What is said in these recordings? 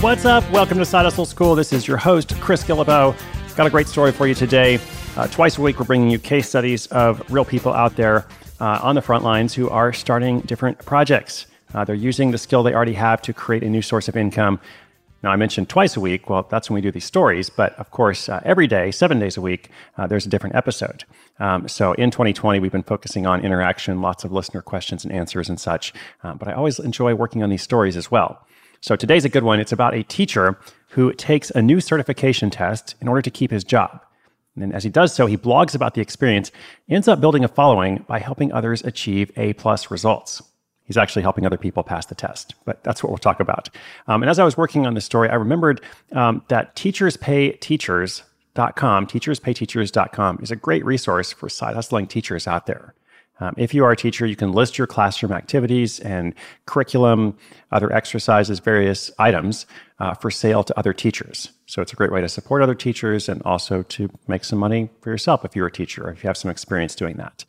What's up? Welcome to Side Hustle School. This is your host, Chris Guillebeau. Got a great story for you today. Uh, twice a week, we're bringing you case studies of real people out there uh, on the front lines who are starting different projects. Uh, they're using the skill they already have to create a new source of income. Now, I mentioned twice a week. Well, that's when we do these stories. But of course, uh, every day, seven days a week, uh, there's a different episode. Um, so in 2020, we've been focusing on interaction, lots of listener questions and answers and such. Um, but I always enjoy working on these stories as well. So today's a good one. It's about a teacher who takes a new certification test in order to keep his job. And as he does so, he blogs about the experience, ends up building a following by helping others achieve A plus results. He's actually helping other people pass the test, but that's what we'll talk about. Um, and as I was working on this story, I remembered um, that teacherspayteachers.com, teacherspayteachers.com is a great resource for side hustling teachers out there. Um, if you are a teacher, you can list your classroom activities and curriculum, other exercises, various items uh, for sale to other teachers. So it's a great way to support other teachers and also to make some money for yourself if you're a teacher or if you have some experience doing that.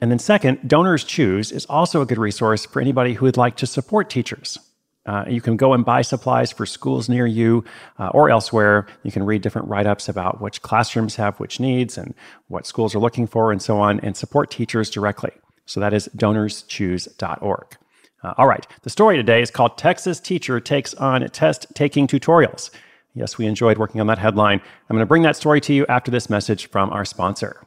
And then, second, Donors Choose is also a good resource for anybody who would like to support teachers. Uh, you can go and buy supplies for schools near you uh, or elsewhere. You can read different write ups about which classrooms have which needs and what schools are looking for and so on, and support teachers directly. So that is donorschoose.org. Uh, all right, the story today is called Texas Teacher Takes on Test Taking Tutorials. Yes, we enjoyed working on that headline. I'm going to bring that story to you after this message from our sponsor.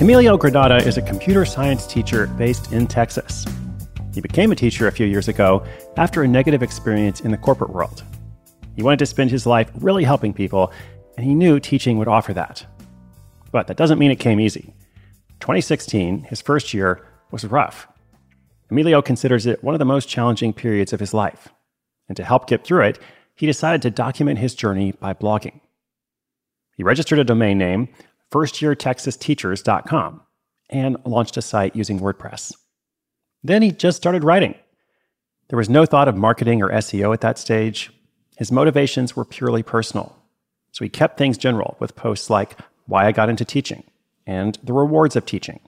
Emilio Granada is a computer science teacher based in Texas. He became a teacher a few years ago after a negative experience in the corporate world. He wanted to spend his life really helping people, and he knew teaching would offer that. But that doesn't mean it came easy. 2016, his first year, was rough. Emilio considers it one of the most challenging periods of his life. And to help get through it, he decided to document his journey by blogging. He registered a domain name, firstyeartexasteachers.com and launched a site using WordPress. Then he just started writing. There was no thought of marketing or SEO at that stage. His motivations were purely personal. So he kept things general with posts like why I got into teaching and the rewards of teaching.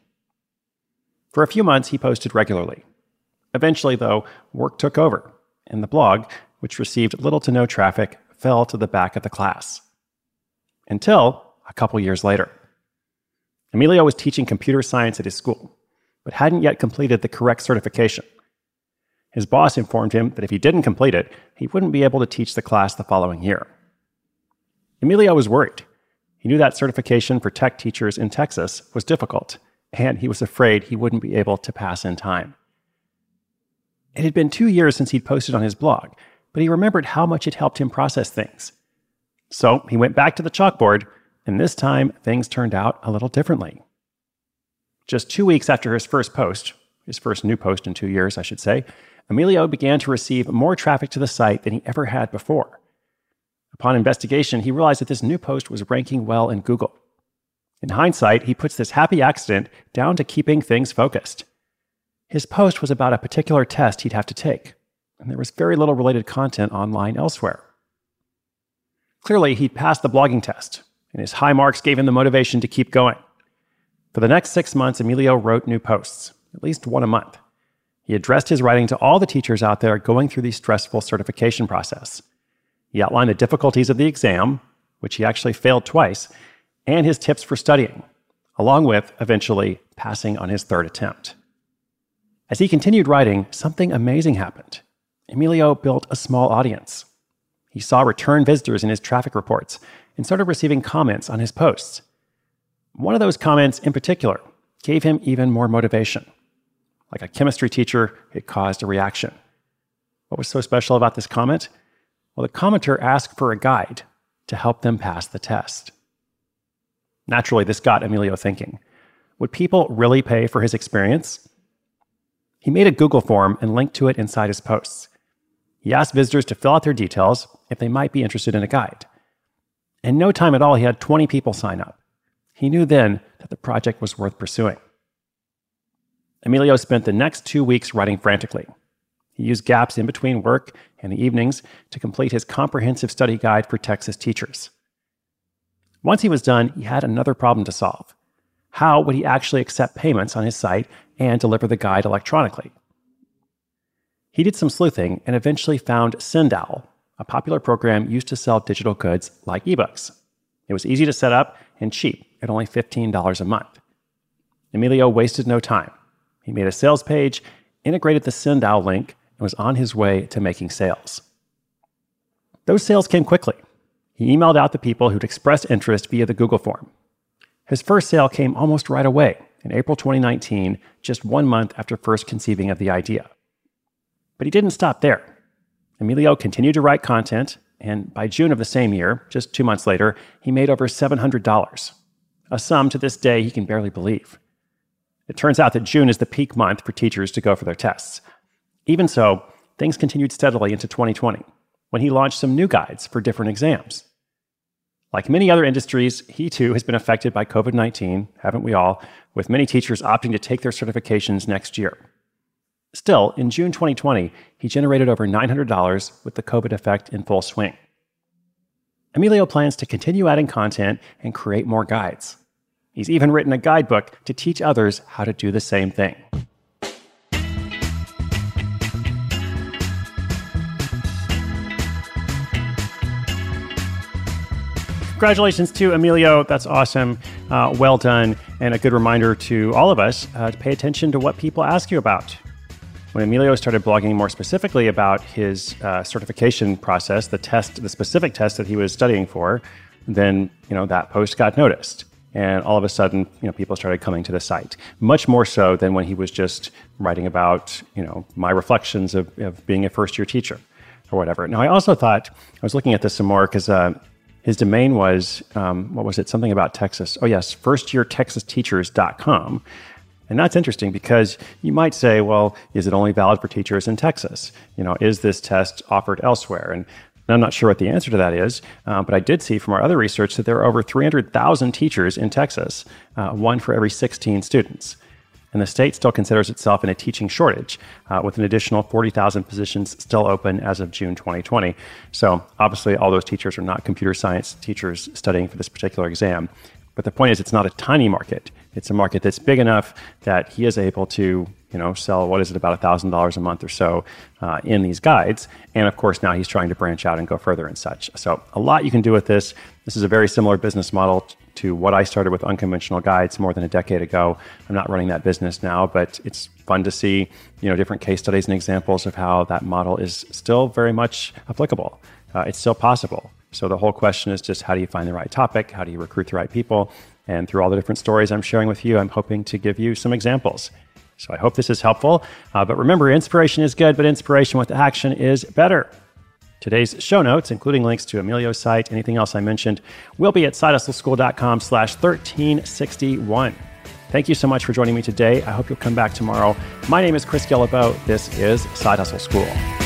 For a few months, he posted regularly. Eventually, though, work took over, and the blog, which received little to no traffic, fell to the back of the class. Until a couple years later. Emilio was teaching computer science at his school, but hadn't yet completed the correct certification. His boss informed him that if he didn't complete it, he wouldn't be able to teach the class the following year. Emilio was worried. He knew that certification for tech teachers in Texas was difficult, and he was afraid he wouldn't be able to pass in time. It had been two years since he'd posted on his blog, but he remembered how much it helped him process things. So he went back to the chalkboard And this time, things turned out a little differently. Just two weeks after his first post, his first new post in two years, I should say, Emilio began to receive more traffic to the site than he ever had before. Upon investigation, he realized that this new post was ranking well in Google. In hindsight, he puts this happy accident down to keeping things focused. His post was about a particular test he'd have to take, and there was very little related content online elsewhere. Clearly, he'd passed the blogging test, and his high marks gave him the motivation to keep going. For the next six months, Emilio wrote new posts, at least one a month. He addressed his writing to all the teachers out there going through the stressful certification process. He outlined the difficulties of the exam, which he actually failed twice, and his tips for studying, along with eventually passing on his third attempt. As he continued writing, something amazing happened. Emilio built a small audience. He saw return visitors in his traffic reports and started receiving comments on his posts. One of those comments in particular gave him even more motivation. Like a chemistry teacher, it caused a reaction. What was so special about this comment? Well, the commenter asked for a guide to help them pass the test. Naturally, this got Emilio thinking would people really pay for his experience? He made a Google form and linked to it inside his posts. He asked visitors to fill out their details if they might be interested in a guide. In no time at all, he had 20 people sign up. He knew then that the project was worth pursuing. Emilio spent the next two weeks writing frantically. He used gaps in between work and the evenings to complete his comprehensive study guide for Texas teachers. Once he was done, he had another problem to solve. How would he actually accept payments on his site and deliver the guide electronically? He did some sleuthing and eventually found Sendowl, a popular program used to sell digital goods like ebooks. It was easy to set up and cheap at only $15 a month. Emilio wasted no time. He made a sales page, integrated the Sendowl link, and was on his way to making sales. Those sales came quickly. He emailed out the people who'd expressed interest via the Google form. His first sale came almost right away in April 2019, just one month after first conceiving of the idea. But he didn't stop there. Emilio continued to write content, and by June of the same year, just two months later, he made over $700, a sum to this day he can barely believe. It turns out that June is the peak month for teachers to go for their tests, even so, things continued steadily into 2020 when he launched some new guides for different exams. Like many other industries, he too has been affected by COVID 19, haven't we all, with many teachers opting to take their certifications next year. Still, in June 2020, he generated over $900 with the COVID effect in full swing. Emilio plans to continue adding content and create more guides. He's even written a guidebook to teach others how to do the same thing. congratulations to Emilio. That's awesome. Uh, well done. And a good reminder to all of us uh, to pay attention to what people ask you about. When Emilio started blogging more specifically about his uh, certification process, the test, the specific test that he was studying for, then you know that post got noticed, and all of a sudden, you know, people started coming to the site. Much more so than when he was just writing about, you know, my reflections of, of being a first year teacher or whatever. Now, I also thought I was looking at this some more because uh, his domain was, um, what was it? Something about Texas. Oh, yes, firstyeartexasteachers.com. And that's interesting because you might say, well, is it only valid for teachers in Texas? You know, is this test offered elsewhere? And I'm not sure what the answer to that is, uh, but I did see from our other research that there are over 300,000 teachers in Texas, uh, one for every 16 students and the state still considers itself in a teaching shortage, uh, with an additional 40,000 positions still open as of June 2020. So, obviously, all those teachers are not computer science teachers studying for this particular exam. But the point is, it's not a tiny market. It's a market that's big enough that he is able to, you know, sell what is it about thousand dollars a month or so uh, in these guides. And of course, now he's trying to branch out and go further and such. So a lot you can do with this. This is a very similar business model to what I started with unconventional guides more than a decade ago. I'm not running that business now, but it's fun to see, you know, different case studies and examples of how that model is still very much applicable. Uh, it's still possible. So the whole question is just how do you find the right topic? How do you recruit the right people? And through all the different stories I'm sharing with you, I'm hoping to give you some examples. So I hope this is helpful. Uh, but remember, inspiration is good, but inspiration with action is better. Today's show notes, including links to Emilio's site, anything else I mentioned, will be at sidehustleschool.com slash 1361. Thank you so much for joining me today. I hope you'll come back tomorrow. My name is Chris Guillebeau. This is Side Hustle School.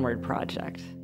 Onward Project.